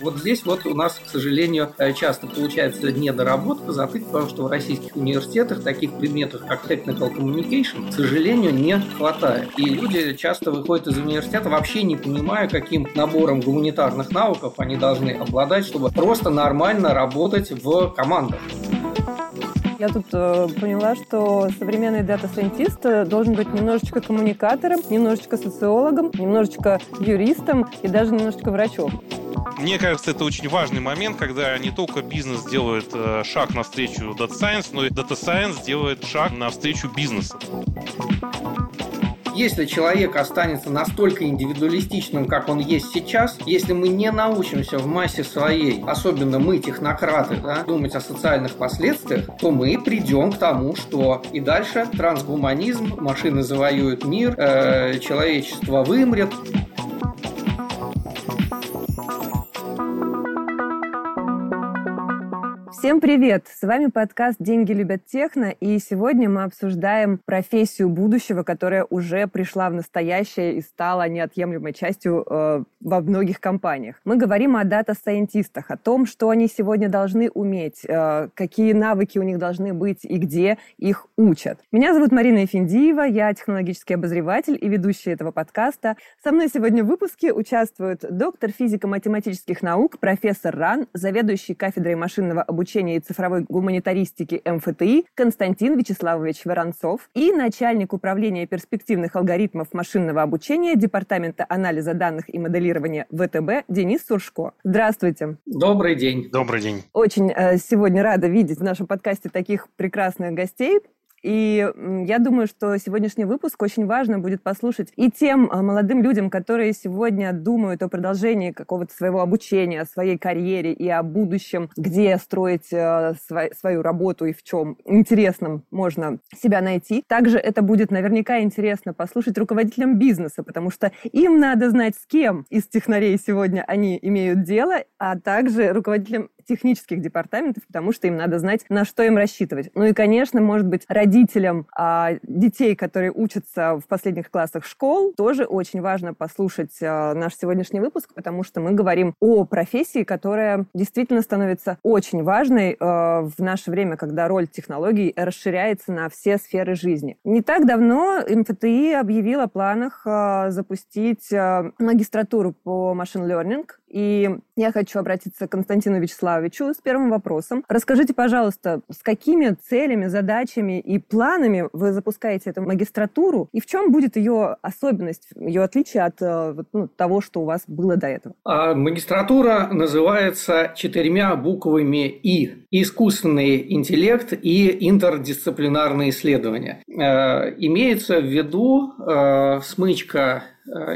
Вот здесь вот у нас, к сожалению, э, часто получается недоработка, затык, потому что в российских университетах таких предметов, как Technical Communication, к сожалению, не хватает. И люди часто выходят из университета вообще не понимая, каким набором гуманитарных навыков они должны обладать, чтобы просто нормально работать в командах. Я тут э, поняла, что современный дата-сайентист э, должен быть немножечко коммуникатором, немножечко социологом, немножечко юристом и даже немножечко врачом. Мне кажется, это очень важный момент, когда не только бизнес делает э, шаг навстречу Data Science, но и Data Science делает шаг навстречу бизнесу. Если человек останется настолько индивидуалистичным, как он есть сейчас, если мы не научимся в массе своей, особенно мы, технократы, да, думать о социальных последствиях, то мы придем к тому, что и дальше трансгуманизм, машины завоюют мир, э, человечество вымрет. Всем привет! С вами подкаст «Деньги любят техно», и сегодня мы обсуждаем профессию будущего, которая уже пришла в настоящее и стала неотъемлемой частью э, во многих компаниях. Мы говорим о дата-сайентистах, о том, что они сегодня должны уметь, э, какие навыки у них должны быть и где их учат. Меня зовут Марина Ефиндиева, я технологический обозреватель и ведущая этого подкаста. Со мной сегодня в выпуске участвуют доктор физико-математических наук, профессор РАН, заведующий кафедрой машинного обучения обучения и цифровой гуманитаристики МФТИ Константин Вячеславович Воронцов и начальник управления перспективных алгоритмов машинного обучения Департамента анализа данных и моделирования ВТБ Денис Суршко. Здравствуйте. Добрый день. Добрый день. Очень э, сегодня рада видеть в нашем подкасте таких прекрасных гостей. И я думаю, что сегодняшний выпуск очень важно будет послушать и тем а, молодым людям, которые сегодня думают о продолжении какого-то своего обучения, о своей карьере и о будущем, где строить э, свою работу и в чем интересном можно себя найти. Также это будет наверняка интересно послушать руководителям бизнеса, потому что им надо знать, с кем из технарей сегодня они имеют дело, а также руководителям технических департаментов, потому что им надо знать, на что им рассчитывать. Ну и, конечно, может быть, родителям а, детей, которые учатся в последних классах школ, тоже очень важно послушать а, наш сегодняшний выпуск, потому что мы говорим о профессии, которая действительно становится очень важной а, в наше время, когда роль технологий расширяется на все сферы жизни. Не так давно МФТИ объявил о планах а, запустить а, магистратуру по машин learning, и я хочу обратиться к Константину Вячеславовичу с первым вопросом. Расскажите, пожалуйста, с какими целями, задачами и планами вы запускаете эту магистратуру, и в чем будет ее особенность, ее отличие от э, ну, того, что у вас было до этого? А, магистратура называется четырьмя буквами «И». Искусственный интеллект и интердисциплинарные исследования. Э, имеется в виду э, смычка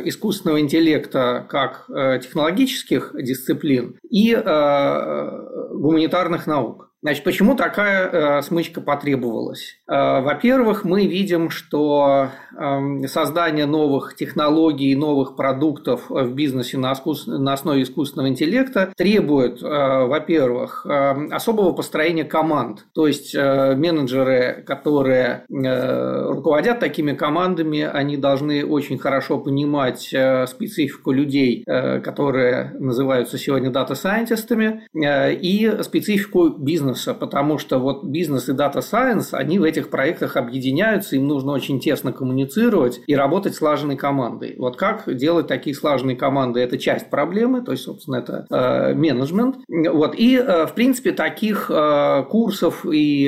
искусственного интеллекта как э, технологических дисциплин и э, гуманитарных наук. Значит, почему такая э, смычка потребовалась? Э, во-первых, мы видим, что э, создание новых технологий, новых продуктов в бизнесе на, искус... на основе искусственного интеллекта требует, э, во-первых, э, особого построения команд. То есть э, менеджеры, которые э, руководят такими командами, они должны очень хорошо понимать э, специфику людей, э, которые называются сегодня дата-сайентистами, э, и специфику бизнеса бизнеса, потому что вот бизнес и Data Science, они в этих проектах объединяются, им нужно очень тесно коммуницировать и работать слаженной командой. Вот как делать такие слаженные команды, это часть проблемы, то есть, собственно, это э, менеджмент. Вот. И, э, в принципе, таких э, курсов и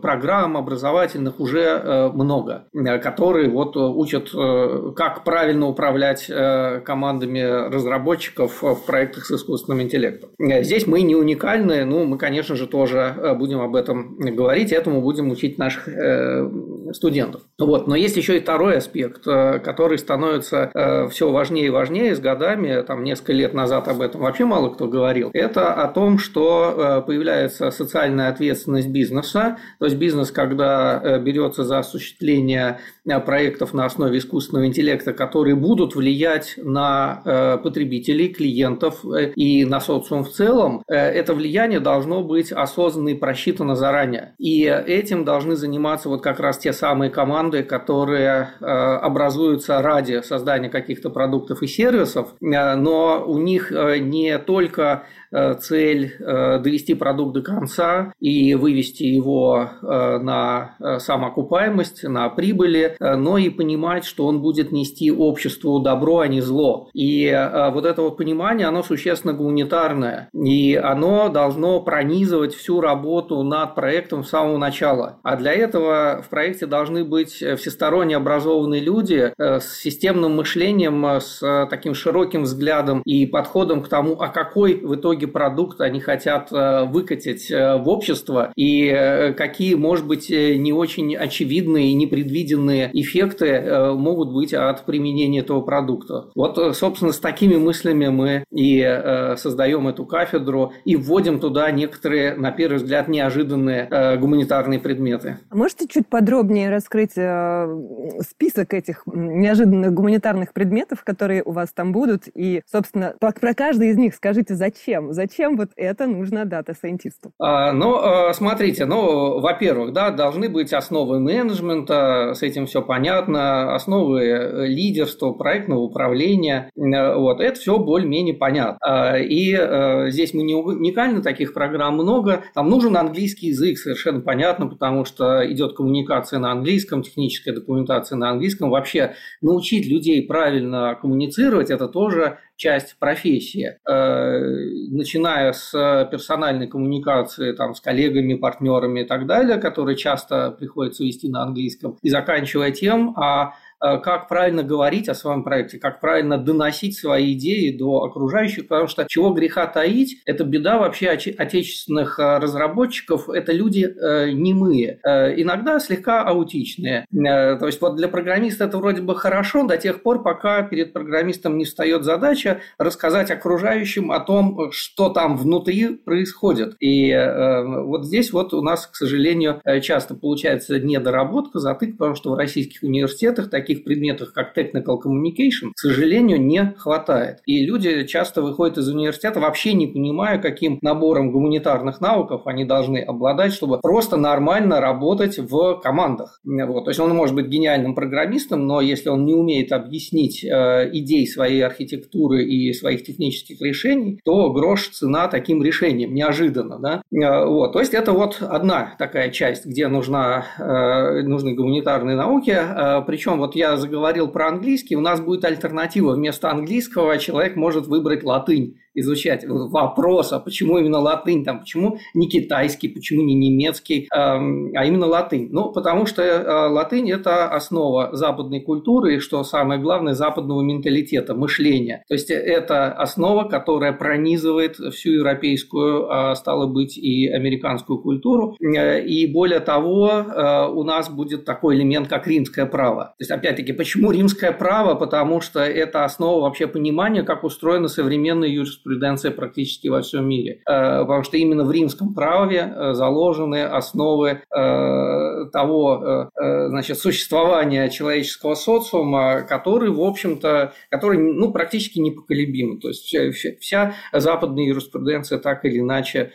программ образовательных уже много, которые вот учат, как правильно управлять командами разработчиков в проектах с искусственным интеллектом. Здесь мы не уникальны, ну, мы, конечно же, тоже Э, будем об этом говорить, этому будем учить наших э, студентов. Вот. Но есть еще и второй аспект, э, который становится все важнее и важнее с годами. Там несколько лет назад об этом вообще мало кто говорил. Это о том, что появляется социальная ответственность бизнеса. То есть бизнес, когда берется за осуществление проектов на основе искусственного интеллекта, которые будут влиять на потребителей, клиентов и на социум в целом, это влияние должно быть осознанно и просчитано заранее. И этим должны заниматься вот как раз те самые команды, которые образуются ради создания каких-то продуктов и сервисов, но у них не только Э, цель э, довести продукт до конца и вывести его э, на самоокупаемость, на прибыли, но и понимать, что он будет нести обществу добро, а не зло. И вот этого понимания, оно существенно гуманитарное, и оно должно пронизывать всю работу над проектом с самого начала. А для этого в проекте должны быть всесторонне образованные люди с системным мышлением, с таким широким взглядом и подходом к тому, а какой в итоге итоге продукт они хотят э, выкатить э, в общество, и э, какие, может быть, не очень очевидные и непредвиденные эффекты могут быть от применения этого продукта. Вот, собственно, с такими мыслями мы и создаем эту кафедру и вводим туда некоторые, на первый взгляд, неожиданные гуманитарные предметы. Можете чуть подробнее раскрыть список этих неожиданных гуманитарных предметов, которые у вас там будут, и, собственно, про каждый из них скажите, зачем? Зачем вот это нужно дата-сайентисту? А, ну, а, смотрите, ну, во-первых, да, должны быть основы менеджмента, с этим все понятно, основы э, лидерства, проектного управления, э, вот, это все более-менее понятно. А, и э, здесь мы не уникальны, таких программ много, там нужен английский язык, совершенно понятно, потому что идет коммуникация на английском, техническая документация на английском, вообще научить людей правильно коммуницировать, это тоже часть профессии, э, начиная с персональной коммуникации там, с коллегами, партнерами и так далее, которые часто приходится вести на английском, и заканчивая тем, а как правильно говорить о своем проекте, как правильно доносить свои идеи до окружающих, потому что чего греха таить, это беда вообще отечественных э, разработчиков, это люди э, немые, э, иногда слегка аутичные. Э, то есть вот для программиста это вроде бы хорошо до тех пор, пока перед программистом не встает задача рассказать окружающим о том, что там внутри происходит. И э, вот здесь вот у нас, к сожалению, часто получается недоработка, затык, потому что в российских университетах такие таких предметах, как technical communication, к сожалению, не хватает. И люди часто выходят из университета вообще не понимая, каким набором гуманитарных навыков они должны обладать, чтобы просто нормально работать в командах. Вот. То есть он может быть гениальным программистом, но если он не умеет объяснить э, идей своей архитектуры и своих технических решений, то грош цена таким решением, неожиданно. Да? Э, вот. То есть это вот одна такая часть, где нужна, э, нужны гуманитарные науки. Э, причем вот я я заговорил про английский, у нас будет альтернатива. Вместо английского человек может выбрать латынь изучать вопрос, а почему именно латынь, там, почему не китайский, почему не немецкий, эм, а именно латынь. Ну, потому что э, латынь – это основа западной культуры и, что самое главное, западного менталитета, мышления. То есть это основа, которая пронизывает всю европейскую, а стало быть, и американскую культуру. Э, и более того, у нас будет такой элемент, как римское право. То есть, опять-таки, почему римское право? Потому что это основа вообще понимания, как устроена современная юриспруденция юриспруденция практически во всем мире. Э, потому что именно в римском праве э, заложены основы э, того значит, существования человеческого социума, который, в общем-то, который ну, практически непоколебим. То есть вся, вся западная юриспруденция так или иначе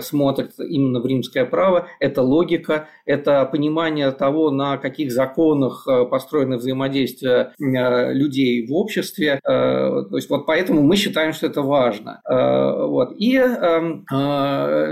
смотрят именно в римское право. Это логика, это понимание того, на каких законах э, построено взаимодействие э, людей в обществе. То есть вот поэтому мы считаем, что это важно. Вот. И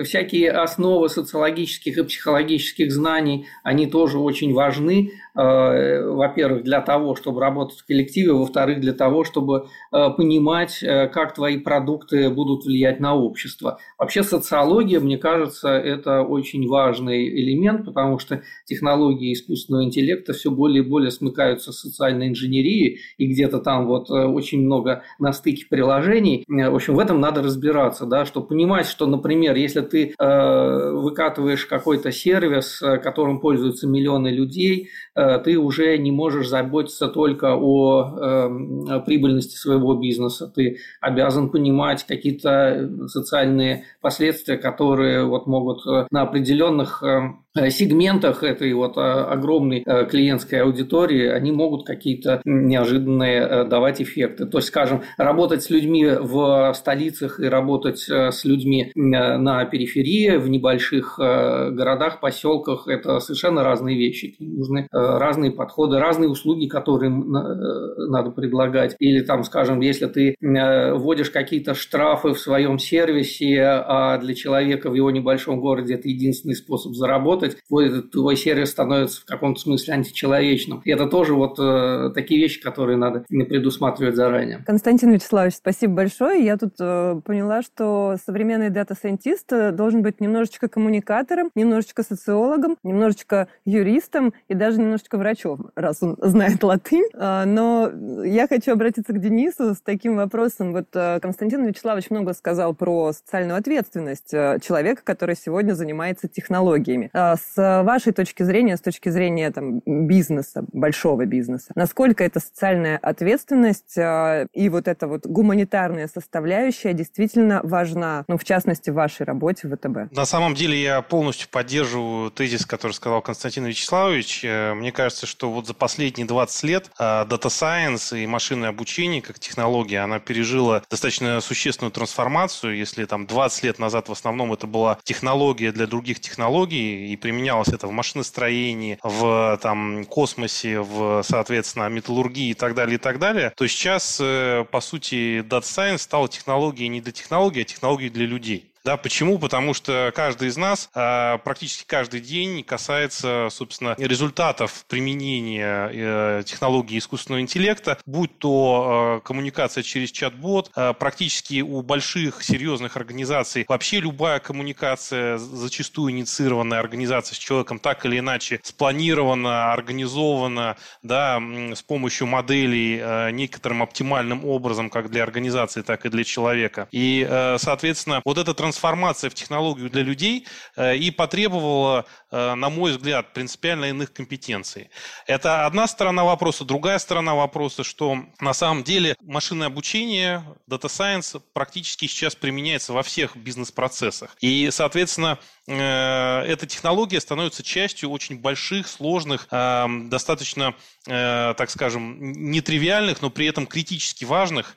всякие основы социологических и психологических знаний, они тоже очень важны. Во-первых, для того, чтобы работать в коллективе, во-вторых, для того, чтобы понимать, как твои продукты будут влиять на общество. Вообще социология мне кажется, это очень важный элемент, потому что технологии искусственного интеллекта все более и более смыкаются с социальной инженерией, и где-то там вот э, очень много на стыке приложений. Э, в общем, в этом надо разбираться, да, чтобы понимать, что, например, если ты э, выкатываешь какой-то сервис, э, которым пользуются миллионы людей, э, ты уже не можешь заботиться только о э, прибыльности своего бизнеса, ты обязан понимать какие-то социальные последствия, которые вот могут э, на определенных э, сегментах этой вот огромной клиентской аудитории они могут какие-то неожиданные давать эффекты. То есть, скажем, работать с людьми в столицах и работать с людьми на периферии, в небольших городах, поселках – это совершенно разные вещи. Нужны разные подходы, разные услуги, которые надо предлагать. Или там, скажем, если ты вводишь какие-то штрафы в своем сервисе, а для человека в его небольшом городе это единственный способ заработать, твой, твой сервис становится в каком-то смысле античеловечным. И это тоже вот э, такие вещи, которые надо предусматривать заранее. Константин Вячеславович, спасибо большое. Я тут э, поняла, что современный дата-сайентист э, должен быть немножечко коммуникатором, немножечко социологом, немножечко юристом и даже немножечко врачом, раз он знает латынь. Э, но я хочу обратиться к Денису с таким вопросом. Вот э, Константин Вячеславович много сказал про социальную ответственность э, человека, который сегодня занимается технологиями. Э, с вашей точки зрения, с точки зрения там, бизнеса, большого бизнеса, насколько эта социальная ответственность и вот эта вот гуманитарная составляющая действительно важна, ну, в частности, в вашей работе в ВТБ? На самом деле я полностью поддерживаю тезис, который сказал Константин Вячеславович. Мне кажется, что вот за последние 20 лет Data Science и машинное обучение как технология, она пережила достаточно существенную трансформацию. Если там 20 лет назад в основном это была технология для других технологий, и применялось это в машиностроении, в там, космосе, в, соответственно, металлургии и так далее, и так далее, то сейчас, э, по сути, Data Science стала технологией не для технологий, а технологией для людей. Да, почему? Потому что каждый из нас э, практически каждый день касается, собственно, результатов применения э, технологии искусственного интеллекта, будь то э, коммуникация через чат-бот, э, практически у больших серьезных организаций вообще любая коммуникация, зачастую инициированная организация с человеком, так или иначе спланирована, организована, да, с помощью моделей некоторым оптимальным образом, как для организации, так и для человека. И, э, соответственно, вот эта трансформация трансформация в технологию для людей э, и потребовала, э, на мой взгляд, принципиально иных компетенций. Это одна сторона вопроса. Другая сторона вопроса, что на самом деле машинное обучение, Data Science практически сейчас применяется во всех бизнес-процессах. И, соответственно, эта технология становится частью очень больших, сложных, достаточно, э, так скажем, нетривиальных, но при этом критически важных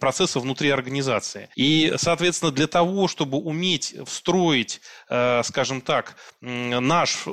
процессов внутри организации. И, соответственно, для того, чтобы уметь встроить, э, скажем так, наш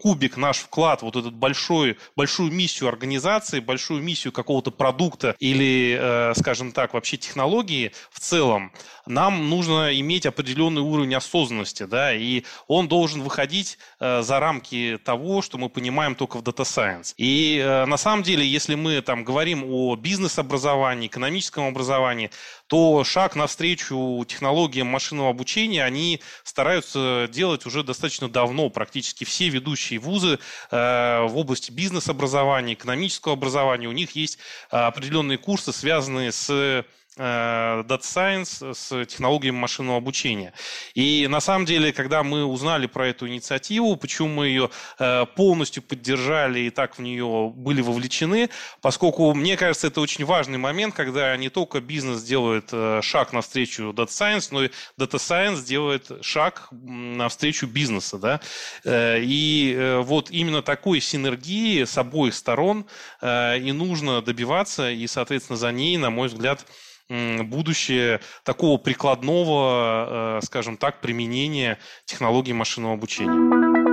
кубик, наш вклад, вот этот большой, большую миссию организации, большую миссию какого-то продукта или, скажем так, вообще технологии в целом, нам нужно иметь определенный уровень осознанности, да, и он должен выходить э, за рамки того, что мы понимаем только в Data Science. И э, на самом деле, если мы там говорим о бизнес-образовании, экономическом образовании, то шаг навстречу технологиям машинного обучения они стараются делать уже достаточно давно. Практически все ведущие вузы э, в области бизнес-образования, экономического образования, у них есть определенные курсы, связанные с Data Science с технологиями машинного обучения. И на самом деле, когда мы узнали про эту инициативу, почему мы ее э, полностью поддержали и так в нее были вовлечены, поскольку, мне кажется, это очень важный момент, когда не только бизнес делает э, шаг навстречу Data Science, но и Data Science делает шаг навстречу бизнеса. Да? И вот именно такой синергии с обоих сторон и нужно добиваться, и, соответственно, за ней, на мой взгляд, будущее такого прикладного, э, скажем так, применения технологий машинного обучения.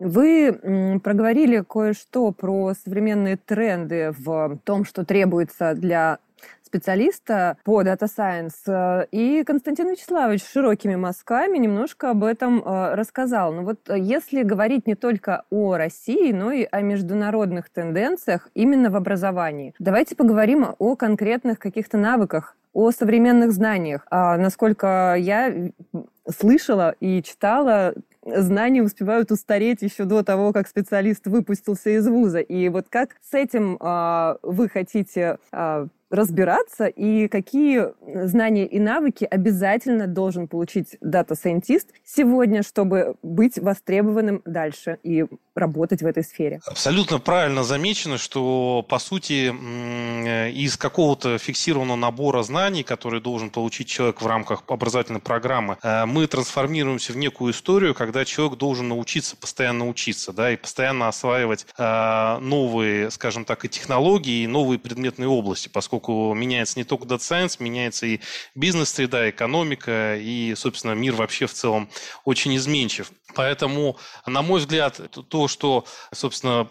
Вы проговорили кое-что про современные тренды в том, что требуется для специалиста по Data Science. И Константин Вячеславович широкими мазками немножко об этом э, рассказал. Но вот э, если говорить не только о России, но и о международных тенденциях именно в образовании, давайте поговорим о конкретных каких-то навыках, о современных знаниях. А, насколько я слышала и читала, знания успевают устареть еще до того, как специалист выпустился из вуза. И вот как с этим а, вы хотите а, разбираться и какие знания и навыки обязательно должен получить дата-сайентист сегодня, чтобы быть востребованным дальше и работать в этой сфере. Абсолютно правильно замечено, что, по сути, из какого-то фиксированного набора знаний, который должен получить человек в рамках образовательной программы, э, мы трансформируемся в некую историю, когда человек должен научиться постоянно учиться, да, и постоянно осваивать э, новые, скажем так, и технологии, и новые предметные области, поскольку меняется не только Data Science, меняется и бизнес-среда, экономика, и, собственно, мир вообще в целом очень изменчив. Поэтому, на мой взгляд, то, что, собственно,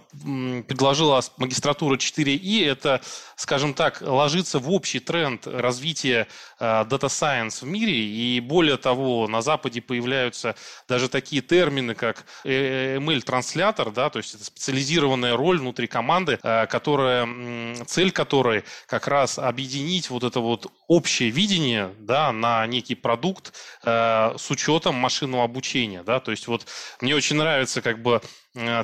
предложила магистратура 4И, это, скажем так, ложится в общий тренд развития э, Data Science в мире. И более того, на Западе появляются даже такие термины, как э, ML-транслятор, да, то есть это специализированная роль внутри команды, э, которая, цель которой как раз объединить вот это вот общее видение да, на некий продукт с учетом машинного обучения. Да, то есть вот мне очень нравится как бы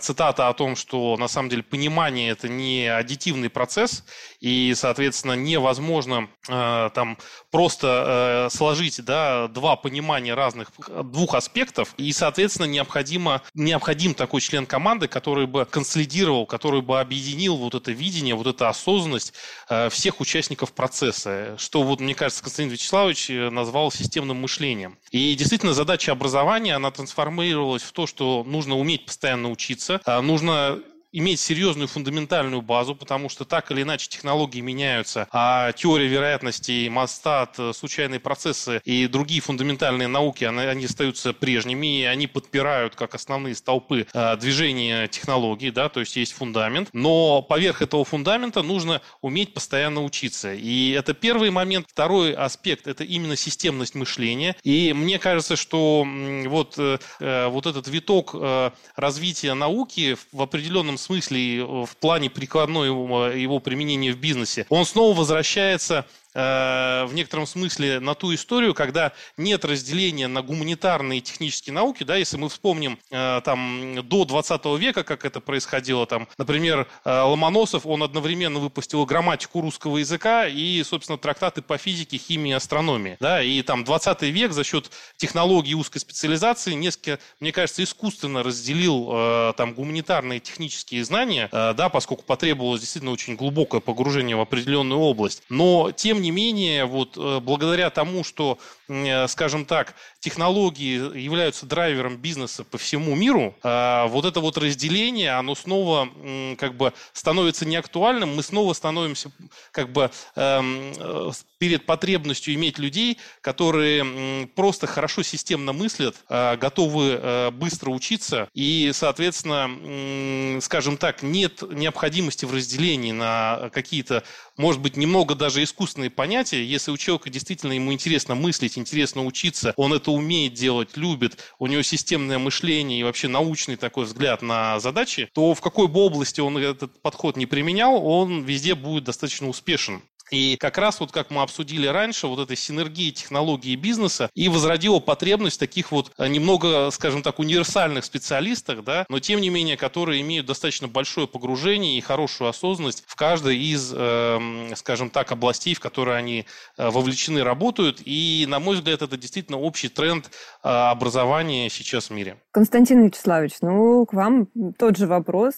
цитата о том, что на самом деле понимание это не аддитивный процесс, и, соответственно, невозможно э, там просто э, сложить да, два понимания разных двух аспектов, и, соответственно, необходимо, необходим такой член команды, который бы консолидировал, который бы объединил вот это видение, вот эту осознанность э, всех участников процесса, что, вот, мне кажется, Константин Вячеславович э, назвал системным мышлением. И действительно задача образования, она трансформировалась в то, что нужно уметь постоянно учиться, учиться, а, нужно иметь серьезную фундаментальную базу, потому что так или иначе технологии меняются, а теория вероятностей, мастат, случайные процессы и другие фундаментальные науки, они, они остаются прежними, и они подпирают как основные столпы э, движения технологий, да, то есть есть фундамент, но поверх этого фундамента нужно уметь постоянно учиться. И это первый момент. Второй аспект – это именно системность мышления. И мне кажется, что вот, э, э, вот этот виток э, развития науки в определенном смысле э, в плане прикладного его применения в бизнесе, он снова возвращается в некотором смысле на ту историю, когда нет разделения на гуманитарные и технические науки, да, если мы вспомним э, там до 20 века, как это происходило, там, например, э, Ломоносов, он одновременно выпустил грамматику русского языка и, собственно, трактаты по физике, химии астрономии, да, и там 20 век за счет технологий узкой специализации несколько, мне кажется, искусственно разделил там гуманитарные и технические знания, да, поскольку потребовалось действительно очень глубокое погружение в определенную область, но тем не менее, вот э, благодаря тому, что, э, скажем так, технологии являются драйвером бизнеса по всему миру, а вот это вот разделение, оно снова как бы становится неактуальным, мы снова становимся как бы эм, э, перед потребностью иметь людей, которые просто хорошо системно мыслят, готовы быстро учиться и, соответственно, скажем так, нет необходимости в разделении на какие-то, может быть, немного даже искусственные понятия. Если у человека действительно ему интересно мыслить, интересно учиться, он это умеет делать, любит, у него системное мышление и вообще научный такой взгляд на задачи, то в какой бы области он этот подход не применял, он везде будет достаточно успешен. И как раз вот как мы обсудили раньше, вот этой синергии технологии и бизнеса и возродила потребность таких вот э, немного, скажем так, универсальных специалистах, да, но тем не менее, которые имеют достаточно большое погружение и хорошую осознанность в каждой из, э, скажем так, областей, в которые они э, вовлечены, работают. И, на мой взгляд, это действительно общий тренд э, образования сейчас в мире. Константин Вячеславович, ну, к вам тот же вопрос.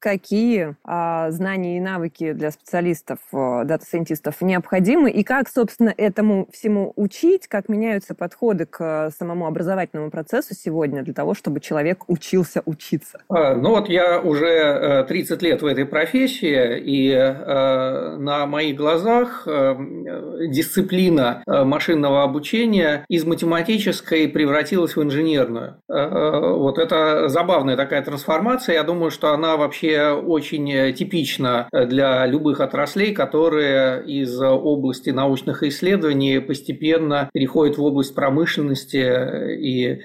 Какие а, знания и навыки для специалистов дата-сайентистов дантистов необходимы, и как, собственно, этому всему учить, как меняются подходы к э, самому образовательному процессу сегодня для того, чтобы человек учился учиться? А, ну вот я уже 30 э, лет в этой профессии, и э, на моих глазах дисциплина машинного обучения из математической превратилась в инженерную. Вот это забавная такая трансформация. Я думаю, что она вообще очень типична для любых отраслей, которые из области научных исследований постепенно переходит в область промышленности и э,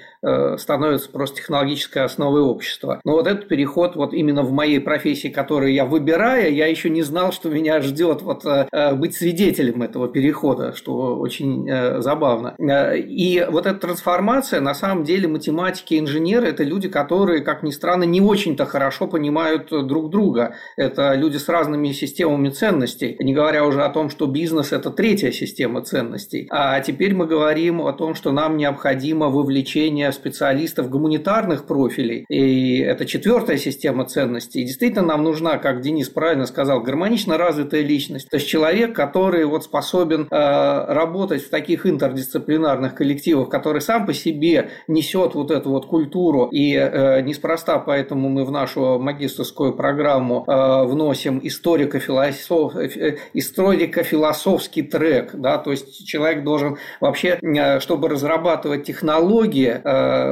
становится просто технологической основой общества. Но вот этот переход вот именно в моей профессии, которую я выбираю, я еще не знал, что меня ждет вот э, э, быть свидетелем этого перехода, что очень забавно. И вот эта трансформация, на самом деле математики инженеры – это люди, которые, как ни странно, не очень-то хорошо понимают друг друга. Это люди с разными системами ценностей, не говоря уже о том, что бизнес – это третья система ценностей. А теперь мы говорим о том, что нам необходимо вовлечение специалистов гуманитарных профилей. И это четвертая система ценностей. И действительно нам нужна, как Денис правильно сказал, гармонично развитая личность. То есть человек, который вот способен э, работать в таких интердисциплинарных коллективах, который сам по себе несет вот эту вот культуру. И э, неспроста поэтому мы в нашу магистрскую программу э, вносим историко-философ... Э, историко-философский трек. Да? То есть человек должен вообще, э, чтобы разрабатывать технологии, э,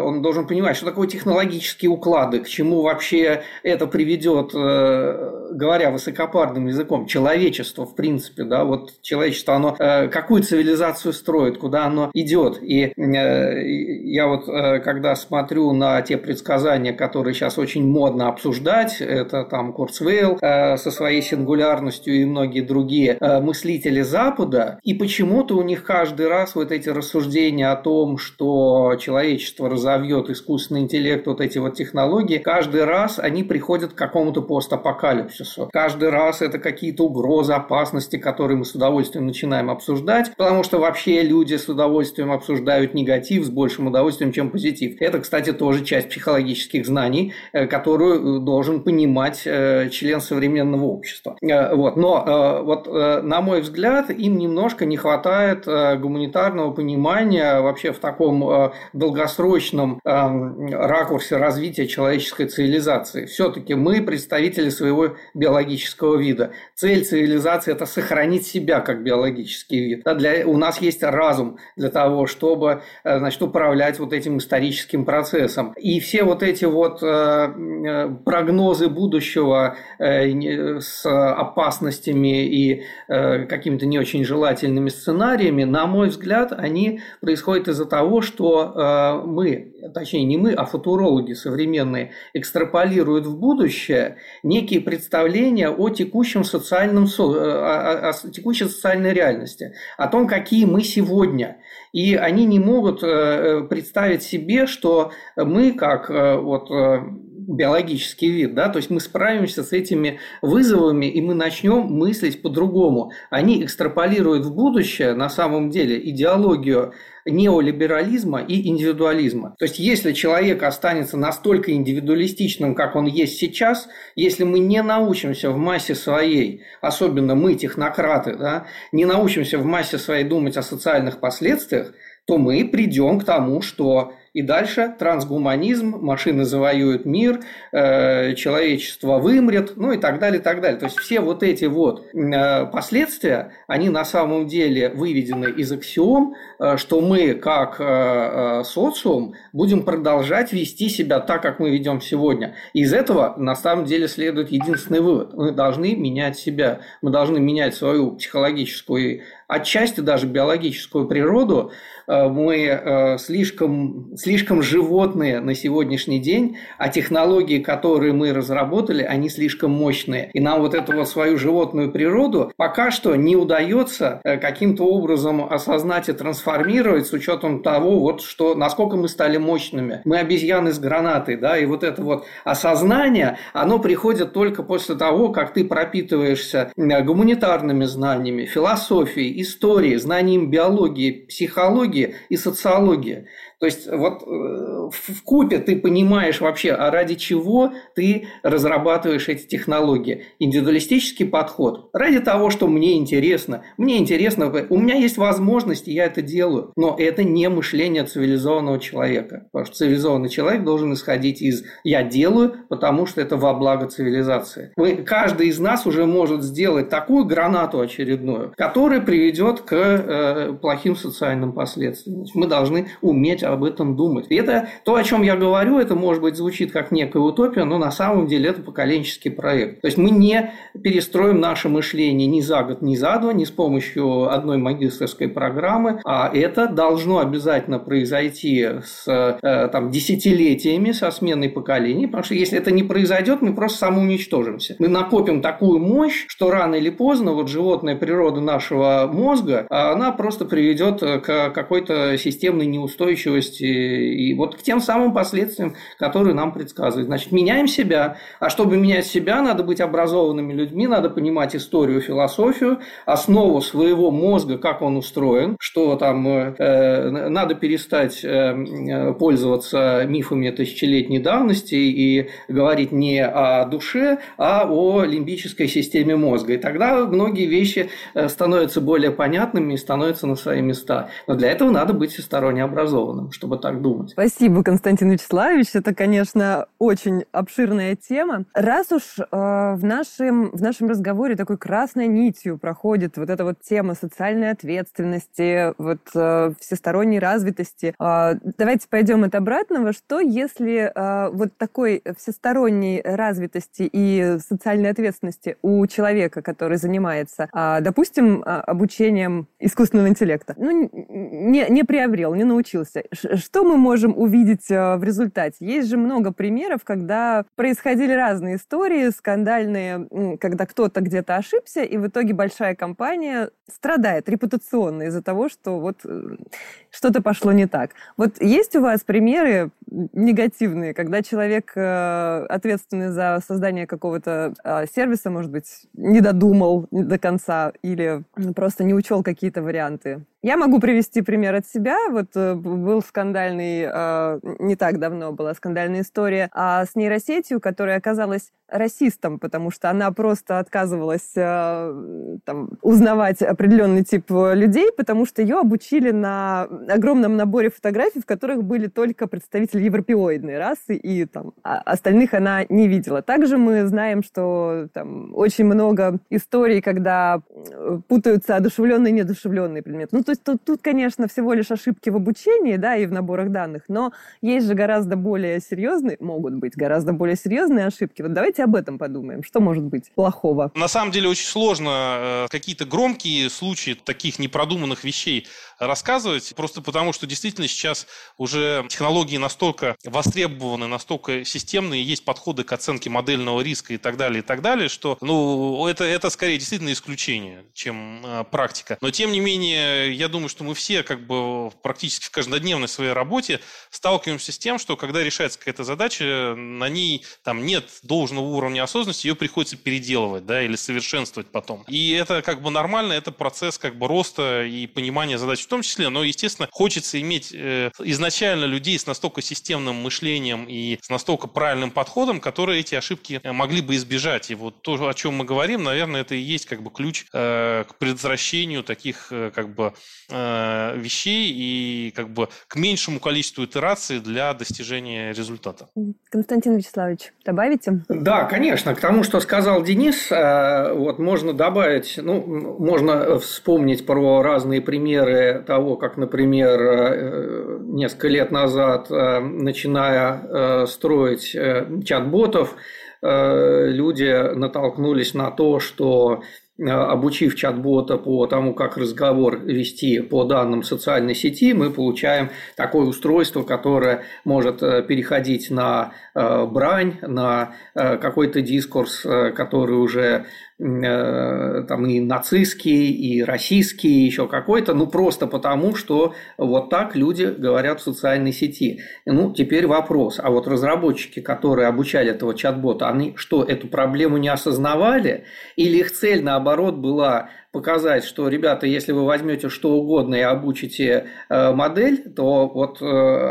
он должен понимать, что такое технологические уклады, к чему вообще это приведет, э, говоря высокопарным языком, человечество, в принципе, да, вот человечество, оно э, какую цивилизацию строит, куда оно идет. И я вот, когда смотрю на те предсказания, которые сейчас очень модно обсуждать, это там Курцвейл со своей сингулярностью и многие другие мыслители Запада, и почему-то у них каждый раз вот эти рассуждения о том, что человечество разовьет искусственный интеллект, вот эти вот технологии, каждый раз они приходят к какому-то постапокалипсису. Каждый раз это какие-то угрозы, опасности, которые мы с удовольствием начинаем обсуждать, потому что вообще люди с удовольствием обсуждают негатив с большим удовольствием, чем позитив. Это, кстати, тоже часть психологических знаний, э, которую э, должен понимать э, член современного общества. Вот. Но вот, на мой взгляд, им немножко не хватает гуманитарного понимания вообще в таком долгосрочном эм, ракурсе развития человеческой цивилизации. Все-таки мы представители своего биологического вида. Цель цивилизации – это сохранить себя как биологический вид. Да, для, у нас есть разум для того, чтобы э, значит, управлять вот этим историческим процессом. И все вот эти вот э, э прогнозы будущего э, с опасностями и э, какими-то не очень желательными сценариями, на мой взгляд, они происходят из-за того, что э, мы, точнее не мы, а футурологи современные, экстраполируют в будущее некие представления о текущем социальном, о, о, о текущей социальной реальности, о том, какие мы сегодня. И они не могут э, представить себе, что мы, как э, вот биологический вид, да, то есть мы справимся с этими вызовами, и мы начнем мыслить по-другому. Они экстраполируют в будущее, на самом деле, идеологию неолиберализма и индивидуализма. То есть, если человек останется настолько индивидуалистичным, как он есть сейчас, если мы не научимся в массе своей, особенно мы, технократы, да, не научимся в массе своей думать о социальных последствиях, то мы придем к тому, что и дальше трансгуманизм, машины завоюют мир, э, человечество вымрет, ну и так далее, и так далее. То есть все вот эти вот э, последствия, они на самом деле выведены из аксиом, э, что мы как социум будем продолжать вести себя так, как мы ведем сегодня. из этого на самом деле следует единственный вывод. Мы должны менять себя, мы должны менять свою психологическую отчасти даже биологическую природу, Э, мы э, слишком, слишком животные на сегодняшний день, а технологии, которые мы разработали, они слишком мощные. И нам вот эту вот свою животную природу пока что не удается э, каким-то образом осознать и трансформировать с учетом того, вот что, насколько мы стали мощными. Мы обезьяны с гранатой, да, и вот это вот осознание, оно приходит только после того, как ты пропитываешься гуманитарными знаниями, философией, историей, знанием биологии, психологии, и социология. То есть вот э, в купе ты понимаешь вообще, а ради чего ты разрабатываешь эти технологии. Индивидуалистический подход. Ради того, что мне интересно. Мне интересно, у меня есть возможности, я это делаю. Но это не мышление цивилизованного человека. Потому что цивилизованный человек должен исходить из «я делаю, потому что это во благо цивилизации». Мы, каждый из нас уже может сделать такую гранату очередную, которая приведет к э, плохим социальным последствиям. Мы должны уметь об этом думать. И это то, о чем я говорю, это, может быть, звучит как некая утопия, но на самом деле это поколенческий проект. То есть мы не перестроим наше мышление ни за год, ни за два, ни с помощью одной магистрской программы, а это должно обязательно произойти с э, там, десятилетиями со сменой поколений, потому что если это не произойдет, мы просто самоуничтожимся. Мы накопим такую мощь, что рано или поздно вот животная природа нашего мозга, она просто приведет к какой-то системной неустойчивости устойчивости и вот к тем самым последствиям, которые нам предсказывают. Значит, меняем себя, а чтобы менять себя, надо быть образованными людьми, надо понимать историю, философию, основу своего мозга, как он устроен, что там э, надо перестать э, пользоваться мифами тысячелетней давности и говорить не о душе, а о лимбической системе мозга. И тогда многие вещи э, становятся более понятными и становятся на свои места. Но для этого надо быть всесторонне образованным, чтобы так думать. Спасибо, Константин Вячеславович. Это, конечно, очень обширная тема. Раз уж э, в, нашем, в нашем разговоре такой красной нитью проходит вот эта вот тема социальной ответственности, вот э, всесторонней развитости, э, давайте пойдем от обратного. Что если э, вот такой всесторонней развитости и социальной ответственности у человека, который занимается, э, допустим, э, обучением искусственного интеллекта, ну, не, не приобрел, не научился, что мы можем увидеть э, в результате? Есть же много примеров, когда происходили разные истории, скандальные, когда кто-то где-то ошибся, и в итоге большая компания страдает репутационно из-за того, что вот э, что-то пошло не так. Вот есть у вас примеры негативные, когда человек, э, ответственный за создание какого-то сервиса, может быть, не додумал до конца или просто не учел какие-то варианты? Я могу привести пример от себя. Вот э, был скандальный, э, не так давно была скандальная история а с нейросетью, которая оказалась расистом, потому что она просто отказывалась э, там, узнавать определенный тип людей, потому что ее обучили на огромном наборе фотографий, в которых были только представители европеоидной расы, и там, а остальных она не видела. Также мы знаем, что там очень много историй, когда путаются одушевленные и неодушевленные предметы. Ну, то есть тут, тут, конечно, всего лишь ошибки в обучении, да, и в наборах данных, но есть же гораздо более серьезные, могут быть гораздо более серьезные ошибки. Вот давайте об этом подумаем. Что может быть плохого? На самом деле очень сложно э, какие-то громкие случаи таких непродуманных вещей рассказывать, просто потому что действительно сейчас уже технологии настолько востребованы, настолько системные, есть подходы к оценке модельного риска и так далее, и так далее, что ну, это, это скорее действительно исключение, чем э, практика. Но тем не менее, я думаю, что мы все как бы практически в каждодневной своей работе сталкиваемся с тем, что когда решается какая-то задача, на ней там нет должного уровня осознанности, ее приходится переделывать, да, или совершенствовать потом. И это как бы нормально, это процесс как бы роста и понимания задач в том числе, но, естественно, хочется иметь э, изначально людей с настолько системным мышлением и с настолько правильным подходом, которые эти ошибки э, могли бы избежать. И вот то, о чем мы говорим, наверное, это и есть как бы ключ э, к предотвращению таких как бы вещей и как бы к меньшему количеству итераций для достижения результата. Константин Вячеславович, добавите? Да, конечно. К тому, что сказал Денис, вот можно добавить, ну, можно вспомнить про разные примеры того, как, например, э, несколько лет назад, э, начиная э, строить чат-ботов, люди натолкнулись на то, что обучив чат-бота по тому, как разговор вести по данным социальной сети, мы получаем такое устройство, которое может переходить на брань, на какой-то дискурс, который уже Э, там и нацистский, и российский, и еще какой-то, ну просто потому, что вот так люди говорят в социальной сети. Ну, теперь вопрос, а вот разработчики, которые обучали этого чат-бота, они что, эту проблему не осознавали? Или их цель, наоборот, была показать, что, ребята, если вы возьмете что угодно и обучите э, модель, то вот э,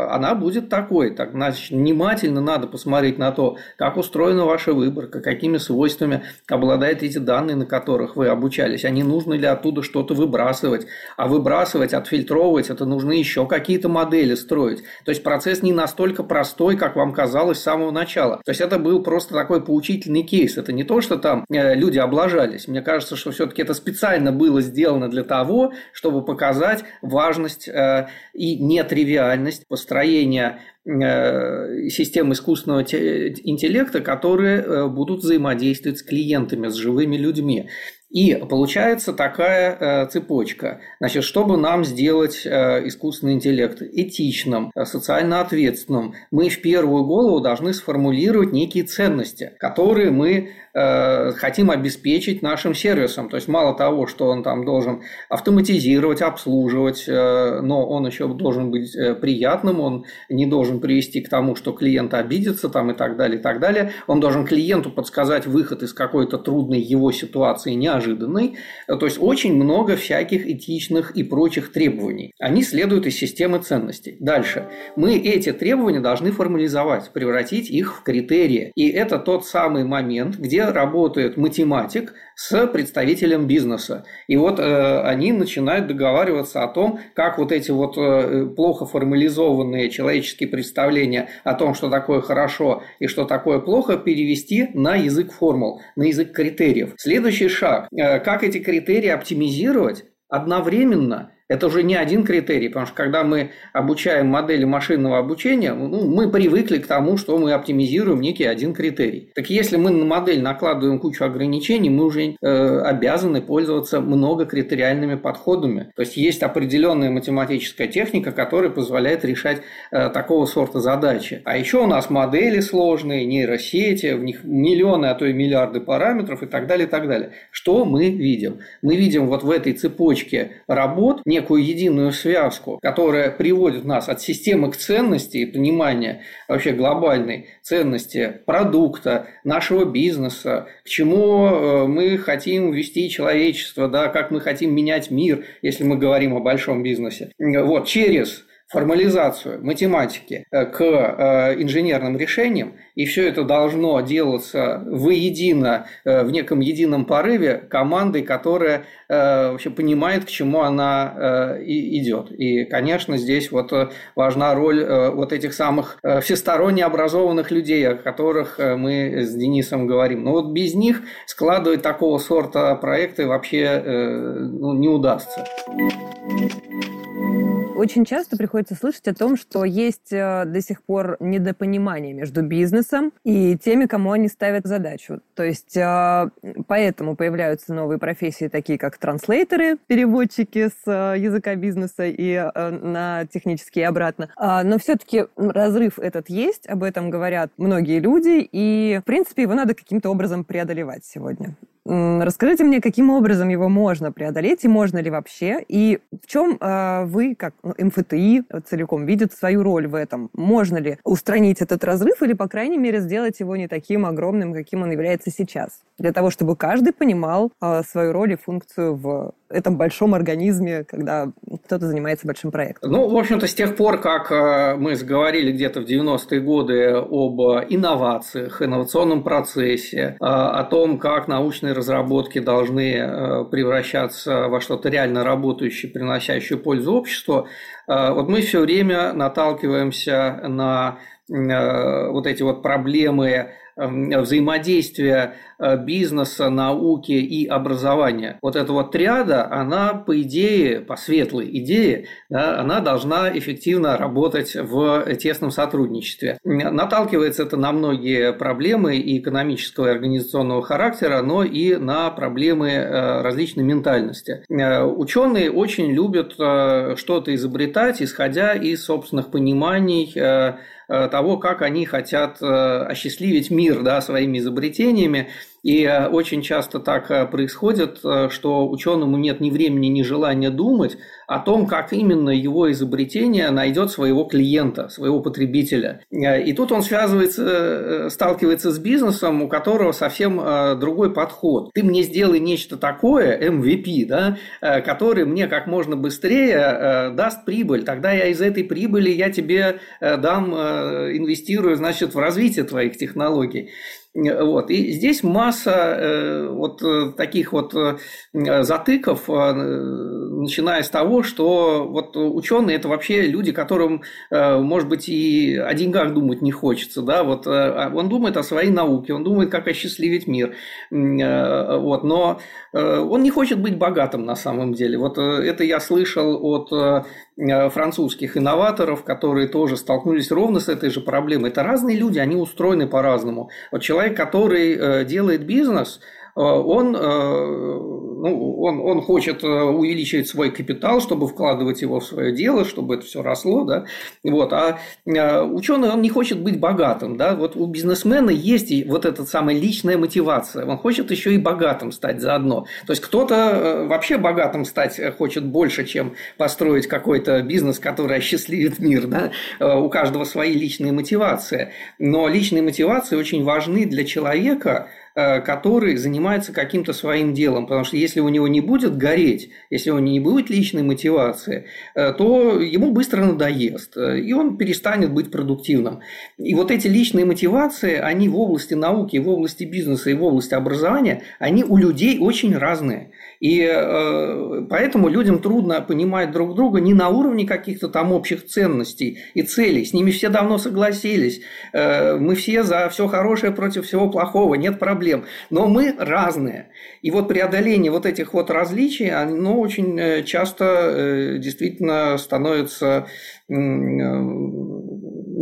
она будет такой. Так, значит, внимательно надо посмотреть на то, как устроена ваша выборка, какими свойствами обладают эти данные, на которых вы обучались. А не нужно ли оттуда что-то выбрасывать? А выбрасывать, отфильтровывать, это нужны еще какие-то модели строить. То есть процесс не настолько простой, как вам казалось с самого начала. То есть это был просто такой поучительный кейс. Это не то, что там э, люди облажались. Мне кажется, что все-таки это специально специально было сделано для того, чтобы показать важность э, и нетривиальность построения э, систем искусственного интеллекта, которые э, будут взаимодействовать с клиентами, с живыми людьми. И получается такая э, цепочка. Значит, чтобы нам сделать э, искусственный интеллект этичным, э, социально ответственным, мы в первую голову должны сформулировать некие ценности, которые мы Э, хотим обеспечить нашим сервисом. То есть мало того, что он там должен автоматизировать, обслуживать, э, но он еще должен быть э, приятным, он не должен привести к тому, что клиент обидится там и так далее, и так далее. Он должен клиенту подсказать выход из какой-то трудной его ситуации, неожиданной. То есть очень много всяких этичных и прочих требований. Они следуют из системы ценностей. Дальше. Мы эти требования должны формализовать, превратить их в критерии. И это тот самый момент, где работает математик с представителем бизнеса. И вот э, они начинают договариваться о том, как вот эти вот э, плохо формализованные человеческие представления о том, что такое хорошо и что такое плохо, перевести на язык формул, на язык критериев. Следующий шаг. Э, как эти критерии оптимизировать одновременно это уже не один критерий, потому что когда мы обучаем модели машинного обучения, ну, мы привыкли к тому, что мы оптимизируем некий один критерий. Так если мы на модель накладываем кучу ограничений, мы уже э, обязаны пользоваться многокритериальными подходами. То есть есть определенная математическая техника, которая позволяет решать э, такого сорта задачи. А еще у нас модели сложные, нейросети, в них миллионы, а то и миллиарды параметров и так далее, и так далее. Что мы видим? Мы видим вот в этой цепочке работ некую единую связку, которая приводит нас от системы к ценности и понимания вообще глобальной ценности продукта, нашего бизнеса, к чему э, мы хотим вести человечество, да, как мы хотим менять мир, если мы говорим о большом бизнесе. Вот через формализацию математики э, к э, инженерным решениям, и все это должно делаться воедино, э, в неком едином порыве командой, которая вообще понимает, к чему она идет. И, конечно, здесь вот важна роль вот этих самых всесторонне образованных людей, о которых мы с Денисом говорим. Но вот без них складывать такого сорта проекты вообще ну, не удастся. Очень часто приходится слышать о том, что есть э, до сих пор недопонимание между бизнесом и теми, кому они ставят задачу. То есть э, поэтому появляются новые профессии, такие как транслейтеры, переводчики с э, языка бизнеса и на технический и обратно. А, но все-таки разрыв этот есть, об этом говорят многие люди, и, в принципе, его надо каким-то образом преодолевать сегодня. Расскажите мне, каким образом его можно преодолеть и можно ли вообще, и в чем э, вы, как ну, МФТИ, целиком видит свою роль в этом? Можно ли устранить этот разрыв или, по крайней мере, сделать его не таким огромным, каким он является сейчас? Для того, чтобы каждый понимал э, свою роль и функцию в этом большом организме, когда кто-то занимается большим проектом? Ну, в общем-то, с тех пор, как э, мы заговорили где-то в 90-е годы об инновациях, инновационном процессе, э, о том, как научные разработки должны э, превращаться во что-то реально работающее, приносящее пользу обществу, вот мы все время наталкиваемся на вот эти вот проблемы взаимодействия бизнеса, науки и образования. Вот эта вот триада, она по идее, по светлой идее, да, она должна эффективно работать в тесном сотрудничестве. Наталкивается это на многие проблемы и экономического и организационного характера, но и на проблемы э, различной ментальности. Э, ученые очень любят что-то изобретать, исходя из собственных пониманий Э, того, как они хотят э, осчастливить мир да, своими изобретениями. И э, очень часто так происходит, что ученому нет ни времени, ни желания думать о том, как именно его изобретение найдет своего клиента, своего потребителя. И тут он связывается, сталкивается с бизнесом, у которого совсем другой подход. Ты мне сделай нечто такое, MVP, да, который мне как можно быстрее даст прибыль. Тогда я из этой прибыли я тебе дам инвестирую, значит, в развитие твоих технологий. Вот. И здесь масса э, вот э, таких вот э, затыков, начиная с того, что вот ученые это вообще люди, которым, может быть, и о деньгах думать не хочется. Да? Вот, а он думает о своей науке, он думает, как осчастливить мир. Вот. Но он не хочет быть богатым на самом деле. Вот это я слышал от французских инноваторов, которые тоже столкнулись ровно с этой же проблемой. Это разные люди, они устроены по-разному. Вот человек человек, который э, делает бизнес, он ну, он, он хочет увеличить свой капитал, чтобы вкладывать его в свое дело, чтобы это все росло, да, вот, а ученый, он не хочет быть богатым, да, вот у бизнесмена есть и вот эта самая личная мотивация, он хочет еще и богатым стать заодно, то есть кто-то вообще богатым стать хочет больше, чем построить какой-то бизнес, который осчастливит мир, да, у каждого свои личные мотивации, но личные мотивации очень важны для человека, Э, который занимается каким-то своим делом. Потому что если у него не будет гореть, если у него не будет личной мотивации, э, то ему быстро надоест, э, и он перестанет быть продуктивным. И вот эти личные мотивации, они в области науки, в области бизнеса и в области образования, они у людей очень разные. И поэтому людям трудно понимать друг друга не на уровне каких-то там общих ценностей и целей. С ними все давно согласились. Мы все за все хорошее против всего плохого, нет проблем. Но мы разные. И вот преодоление вот этих вот различий, оно очень э, часто э, действительно становится э,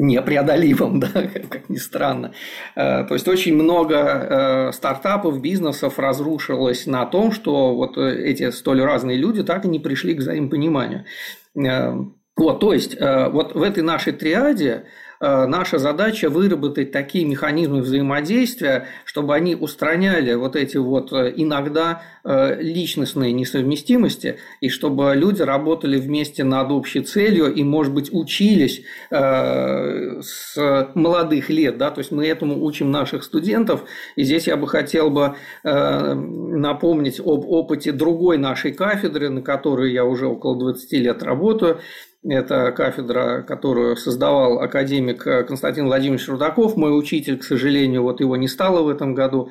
непреодолимым, да, как ни странно. То есть очень много стартапов, бизнесов разрушилось на том, что вот эти столь разные люди так и не пришли к взаимопониманию. Вот, то есть вот в этой нашей триаде Э, наша задача выработать такие механизмы взаимодействия, чтобы они устраняли вот эти вот э, иногда э, личностные несовместимости, и чтобы люди работали вместе над общей целью и, может быть, учились с молодых лет. Да? То есть мы этому учим наших студентов. И здесь я бы хотел бы напомнить об опыте другой нашей кафедры, на которой я уже около 20 лет работаю. Это кафедра, которую создавал академик Константин Владимирович Рудаков, мой учитель, к сожалению, вот его не стало в этом году.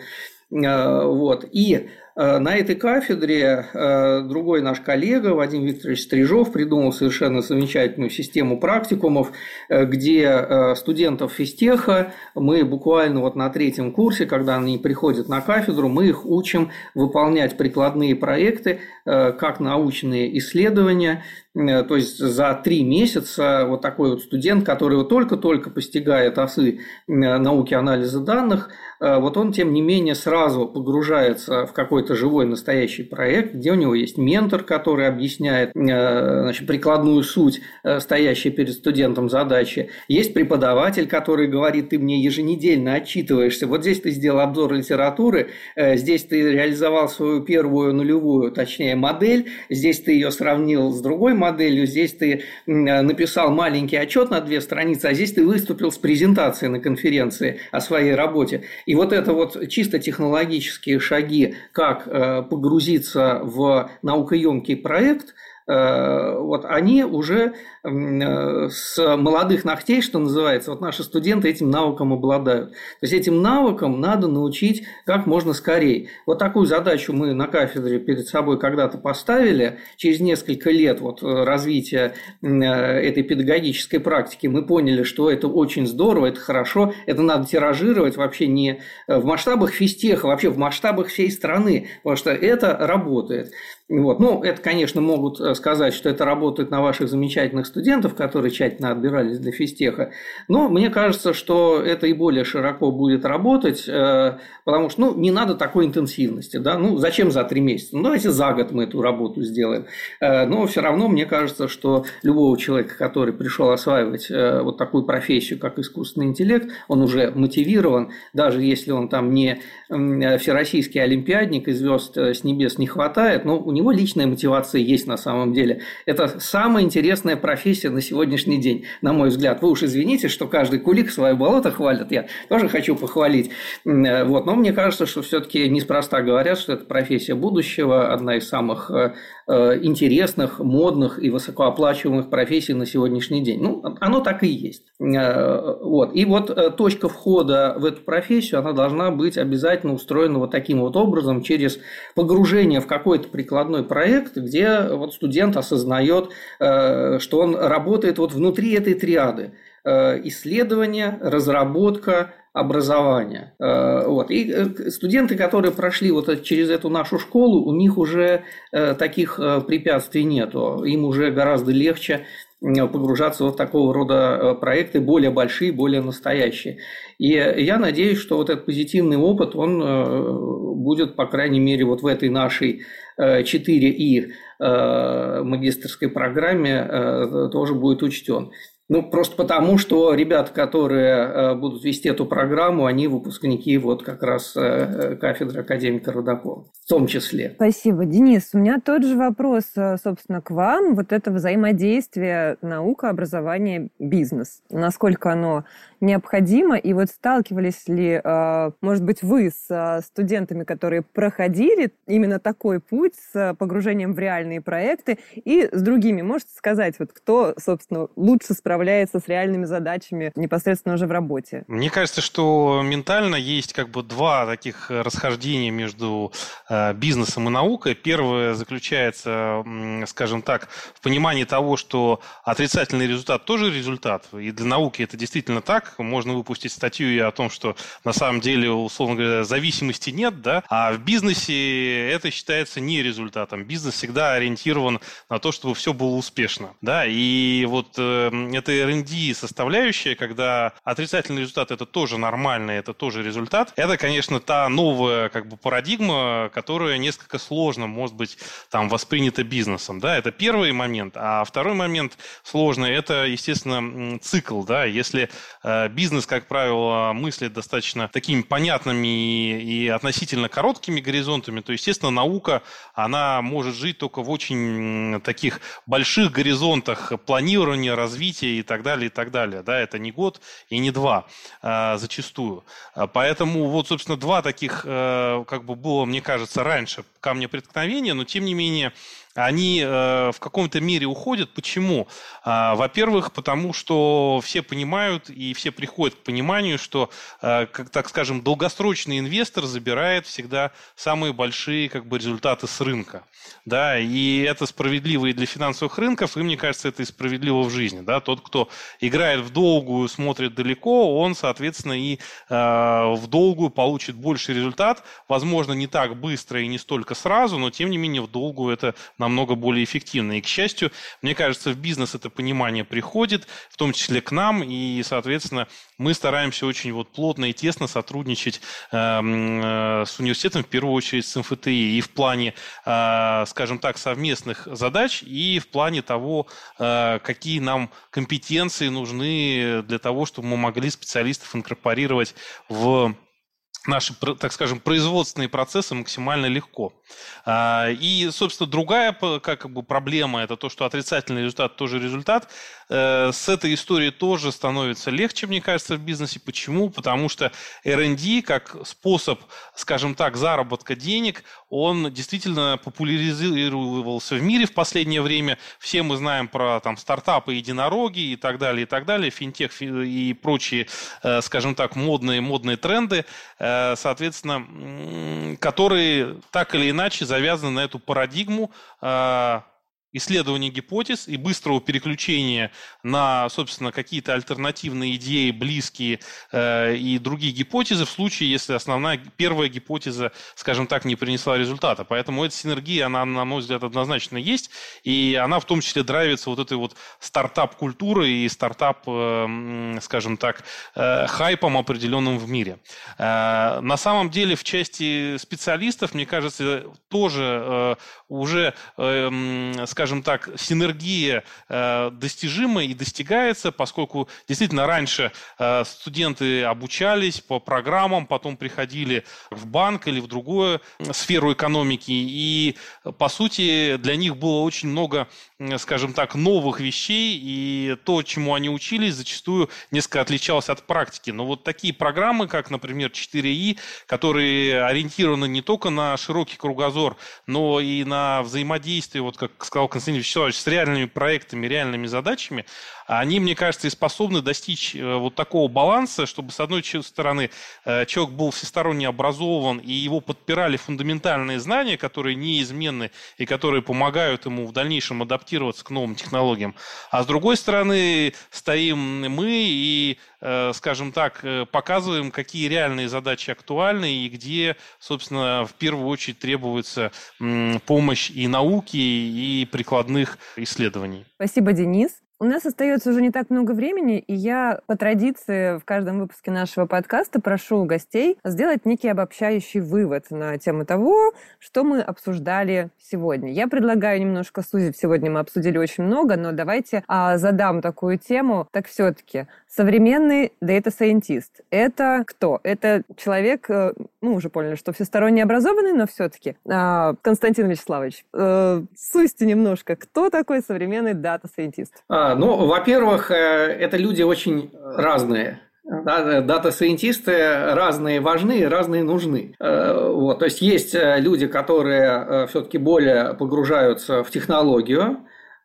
Э, вот. И Э, на этой кафедре э, другой наш коллега Вадим Викторович Стрижов придумал совершенно замечательную систему практикумов, э, где студентов физтеха мы буквально вот на третьем курсе, когда они приходят на кафедру, мы их учим выполнять прикладные проекты, как научные исследования, то есть за три месяца вот такой вот студент, который только-только постигает осы науки анализа данных, вот он, тем не менее, сразу погружается в какой-то живой настоящий проект, где у него есть ментор, который объясняет э, значит, прикладную суть э, стоящей перед студентом задачи. Есть преподаватель, который говорит, ты мне еженедельно отчитываешься. Вот здесь ты сделал обзор литературы, э, здесь ты реализовал свою первую нулевую, точнее, модель, здесь ты ее сравнил с другой моделью, здесь ты написал маленький отчет на две страницы, а здесь ты выступил с презентацией на конференции о своей работе. И вот это вот чисто технологические шаги, как э, погрузиться в наукоемкий проект, э, вот они уже Э, с молодых ногтей, что называется, вот наши студенты этим навыком обладают. То есть этим навыкам надо научить как можно скорее. Вот такую задачу мы на кафедре перед собой когда-то поставили. Через несколько лет вот э, развития э, этой педагогической практики мы поняли, что это очень здорово, это хорошо, это надо тиражировать вообще не в масштабах физтеха, вообще в масштабах всей страны, потому что это работает. Вот. Ну, это, конечно, могут сказать, что это работает на ваших замечательных студентов, которые тщательно отбирались для физтеха. Но мне кажется, что это и более широко будет работать, э, потому что ну, не надо такой интенсивности. Да? Ну, зачем за три месяца? Ну, давайте за год мы эту работу сделаем. Э, но все равно мне кажется, что любого человека, который пришел осваивать э, вот такую профессию, как искусственный интеллект, он уже мотивирован, даже если он там не всероссийский олимпиадник и звезд с небес не хватает, но у него личная мотивация есть на самом деле. Это самая интересная профессия профессия на сегодняшний день, на мой взгляд. Вы уж извините, что каждый кулик свое болото хвалит, я тоже хочу похвалить. Э, вот. Но мне кажется, что все-таки неспроста говорят, что это профессия будущего, одна из самых э, э, интересных, модных и высокооплачиваемых профессий на сегодняшний день. Ну, оно так и есть. Вот. И вот точка входа в эту профессию, она должна быть обязательно устроена вот таким вот образом, через погружение в какой-то прикладной проект, где вот студент осознает, что он работает вот внутри этой триады э, исследование, разработка, образование. Э, вот. И э, студенты, которые прошли вот через эту нашу школу, у них уже таких препятствий нету. Им уже гораздо легче погружаться в такого рода проекты, более большие, более настоящие. И я надеюсь, что вот этот позитивный опыт, он будет, по крайней мере, вот в этой нашей 4И магистрской программе тоже будет учтен. Ну, просто потому, что ребята, которые э, будут вести эту программу, они выпускники вот как раз э, кафедры академика Рудакова, в том числе. Спасибо. Денис, у меня тот же вопрос, э, собственно, к вам. Вот это взаимодействие наука, образование, бизнес. Насколько оно необходимо? И вот сталкивались ли, может быть, вы с студентами, которые проходили именно такой путь с погружением в реальные проекты, и с другими? Можете сказать, вот кто, собственно, лучше справляется справляется с реальными задачами непосредственно уже в работе? Мне кажется, что ментально есть как бы два таких расхождения между э, бизнесом и наукой. Первое заключается, скажем так, в понимании того, что отрицательный результат тоже результат. И для науки это действительно так. Можно выпустить статью о том, что на самом деле, условно говоря, зависимости нет, да, а в бизнесе это считается не результатом. Бизнес всегда ориентирован на то, чтобы все было успешно, да, и вот э, это это R&D составляющая, когда отрицательный результат это тоже нормально, это тоже результат. Это, конечно, та новая как бы парадигма, которая несколько сложно, может быть, там воспринята бизнесом. Да, это первый момент. А второй момент сложный, это, естественно, цикл. Да, если э, бизнес, как правило, мыслит достаточно такими понятными и относительно короткими горизонтами, то, естественно, наука, она может жить только в очень таких больших горизонтах планирования, развития и так далее, и так далее. Да, это не год и не два а, зачастую. А, поэтому вот, собственно, два таких, а, как бы было, мне кажется, раньше камня преткновения, но тем не менее они э, в каком-то мере уходят. Почему? Э, во-первых, потому что все понимают и все приходят к пониманию, что, э, как, так скажем, долгосрочный инвестор забирает всегда самые большие как бы, результаты с рынка. Да, и это справедливо и для финансовых рынков, и мне кажется, это и справедливо в жизни. Да? Тот, кто играет в долгую, смотрит далеко, он, соответственно, и э, в долгую получит больше результат. Возможно, не так быстро и не столько сразу, но тем не менее в долгую это намного более эффективно. И, к счастью, мне кажется, в бизнес это понимание приходит, в том числе к нам, и, соответственно, мы стараемся очень вот плотно и тесно сотрудничать эм, э, с университетом, в первую очередь с МФТИ, и в плане, э, скажем так, совместных задач, и в плане того, э, какие нам компетенции нужны для того, чтобы мы могли специалистов инкорпорировать в наши, так скажем, производственные процессы максимально легко. А, и, собственно, другая как бы, проблема – это то, что отрицательный результат тоже результат. Э, с этой историей тоже становится легче, мне кажется, в бизнесе. Почему? Потому что R&D как способ, скажем так, заработка денег, он действительно популяризировался в мире в последнее время. Все мы знаем про там, стартапы, единороги и так далее, и так далее, финтех и прочие, э, скажем так, модные, модные тренды, э, соответственно, которые так или иначе завязаны на эту парадигму исследования гипотез и быстрого переключения на, собственно, какие-то альтернативные идеи, близкие э, и другие гипотезы в случае, если основная первая гипотеза, скажем так, не принесла результата. Поэтому эта синергия, она, на мой взгляд, однозначно есть, и она в том числе драйвится вот этой вот стартап-культурой и стартап, э, скажем так, э, хайпом определенным в мире. Э, на самом деле в части специалистов, мне кажется, тоже э, уже, э, скажем скажем так, синергия э, достижима и достигается, поскольку действительно раньше э, студенты обучались по программам, потом приходили в банк или в другую сферу экономики, и, по сути, для них было очень много скажем так, новых вещей, и то, чему они учились, зачастую несколько отличалось от практики. Но вот такие программы, как, например, 4И, которые ориентированы не только на широкий кругозор, но и на взаимодействие, вот как сказал Константин Вячеславович, с реальными проектами, реальными задачами, они, мне кажется, и способны достичь э, вот такого баланса, чтобы, с одной стороны, э, человек был всесторонне образован, и его подпирали фундаментальные знания, которые неизменны и которые помогают ему в дальнейшем адаптироваться к новым технологиям. А с другой стороны, стоим мы и э, скажем так, показываем, какие реальные задачи актуальны и где, собственно, в первую очередь требуется помощь и науки, и прикладных исследований. Спасибо, Денис. У нас остается уже не так много времени, и я по традиции в каждом выпуске нашего подкаста прошу гостей сделать некий обобщающий вывод на тему того, что мы обсуждали сегодня. Я предлагаю немножко сузить. Сегодня мы обсудили очень много, но давайте а, задам такую тему. Так все-таки, современный scientist — это кто? Это человек, э, ну, уже поняли, что всесторонне образованный, но все-таки. А, Константин Вячеславович, э, сузьте немножко, кто такой современный scientist? А, ну, во-первых, э, это люди очень разные. Дата-сайентисты разные важны разные нужны. Э, вот, то есть есть э, люди, которые все-таки более погружаются в технологию,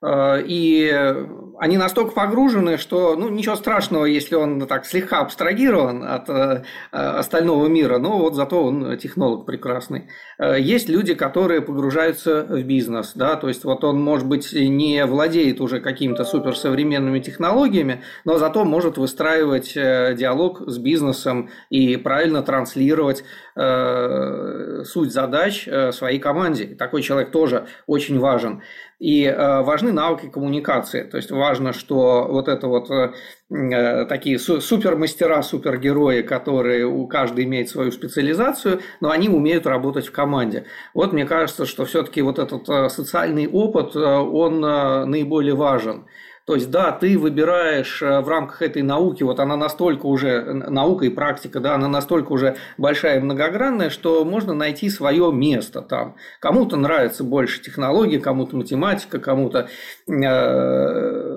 и они настолько погружены, что ну, ничего страшного, если он так слегка абстрагирован от э, остального мира, но вот зато он технолог прекрасный. Э, есть люди, которые погружаются в бизнес, да, то есть вот он, может быть, не владеет уже какими-то суперсовременными технологиями, но зато может выстраивать э, диалог с бизнесом и правильно транслировать э, суть задач э, своей команде. Такой человек тоже очень важен. И э, важны навыки коммуникации. То есть важно, что вот это вот э, э такие супермастера, супергерои, которые у каждого имеет свою специализацию, но они умеют работать в команде. Вот мне кажется, что все-таки вот этот социальный опыт, он наиболее важен. То есть, да, ты выбираешь э, в рамках этой науки, вот она настолько уже, наука и практика, да, она настолько уже большая и многогранная, что можно найти свое место там. Кому-то нравится больше технологии, кому-то математика, кому-то э,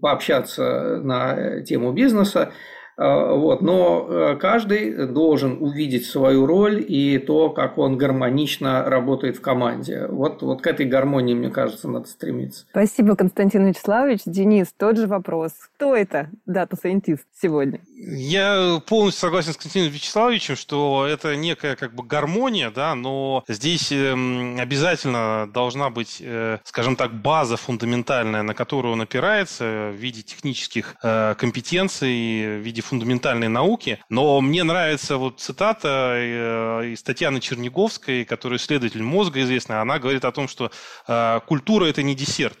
пообщаться на тему бизнеса. А, вот. Но э, каждый должен увидеть свою роль и то, как он гармонично работает в команде. Вот, вот к этой гармонии, мне кажется, надо стремиться. Спасибо, Константин Вячеславович. Денис, тот же вопрос. Кто это дата-сайентист сегодня? Я полностью согласен с Константином Вячеславовичем, что это некая как бы гармония, да, но здесь эм, обязательно должна быть, э, скажем так, база фундаментальная, на которую он опирается в виде технических э, компетенций, в виде фундаментальной науки. Но мне нравится вот цитата э, из Татьяны Черниговской, которая исследователь мозга известная. Она говорит о том, что культура – это не десерт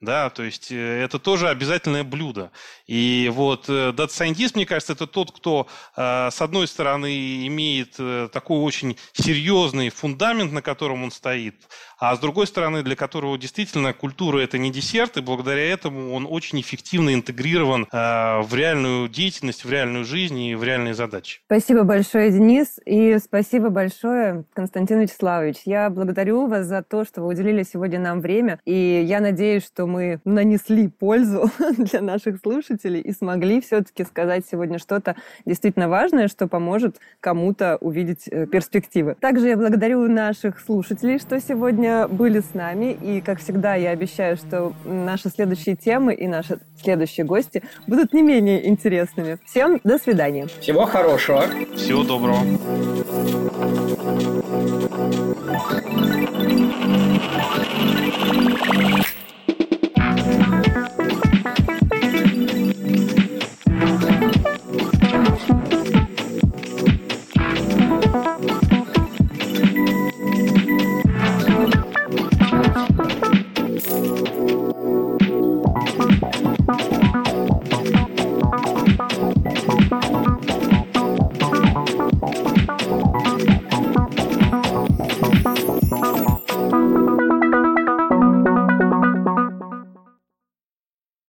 да, то есть э, это тоже обязательное блюдо. И вот э, Scientist, мне кажется, это тот, кто, э, с одной стороны, имеет такой очень серьезный фундамент, на котором он стоит, а с другой стороны, для которого действительно культура – это не десерт, и благодаря этому он очень эффективно интегрирован в реальную деятельность, в реальную жизнь и в реальные задачи. Спасибо большое, Денис, и спасибо большое, Константин Вячеславович. Я благодарю вас за то, что вы уделили сегодня нам время, и я надеюсь, что мы нанесли пользу для наших слушателей и смогли все-таки сказать сегодня что-то действительно важное, что поможет кому-то увидеть э, перспективы. Также я благодарю наших слушателей, что сегодня были с нами. И, как всегда, я обещаю, что наши следующие темы и наши следующие гости будут не менее интересными. Всем до свидания. Всего хорошего. Всего доброго.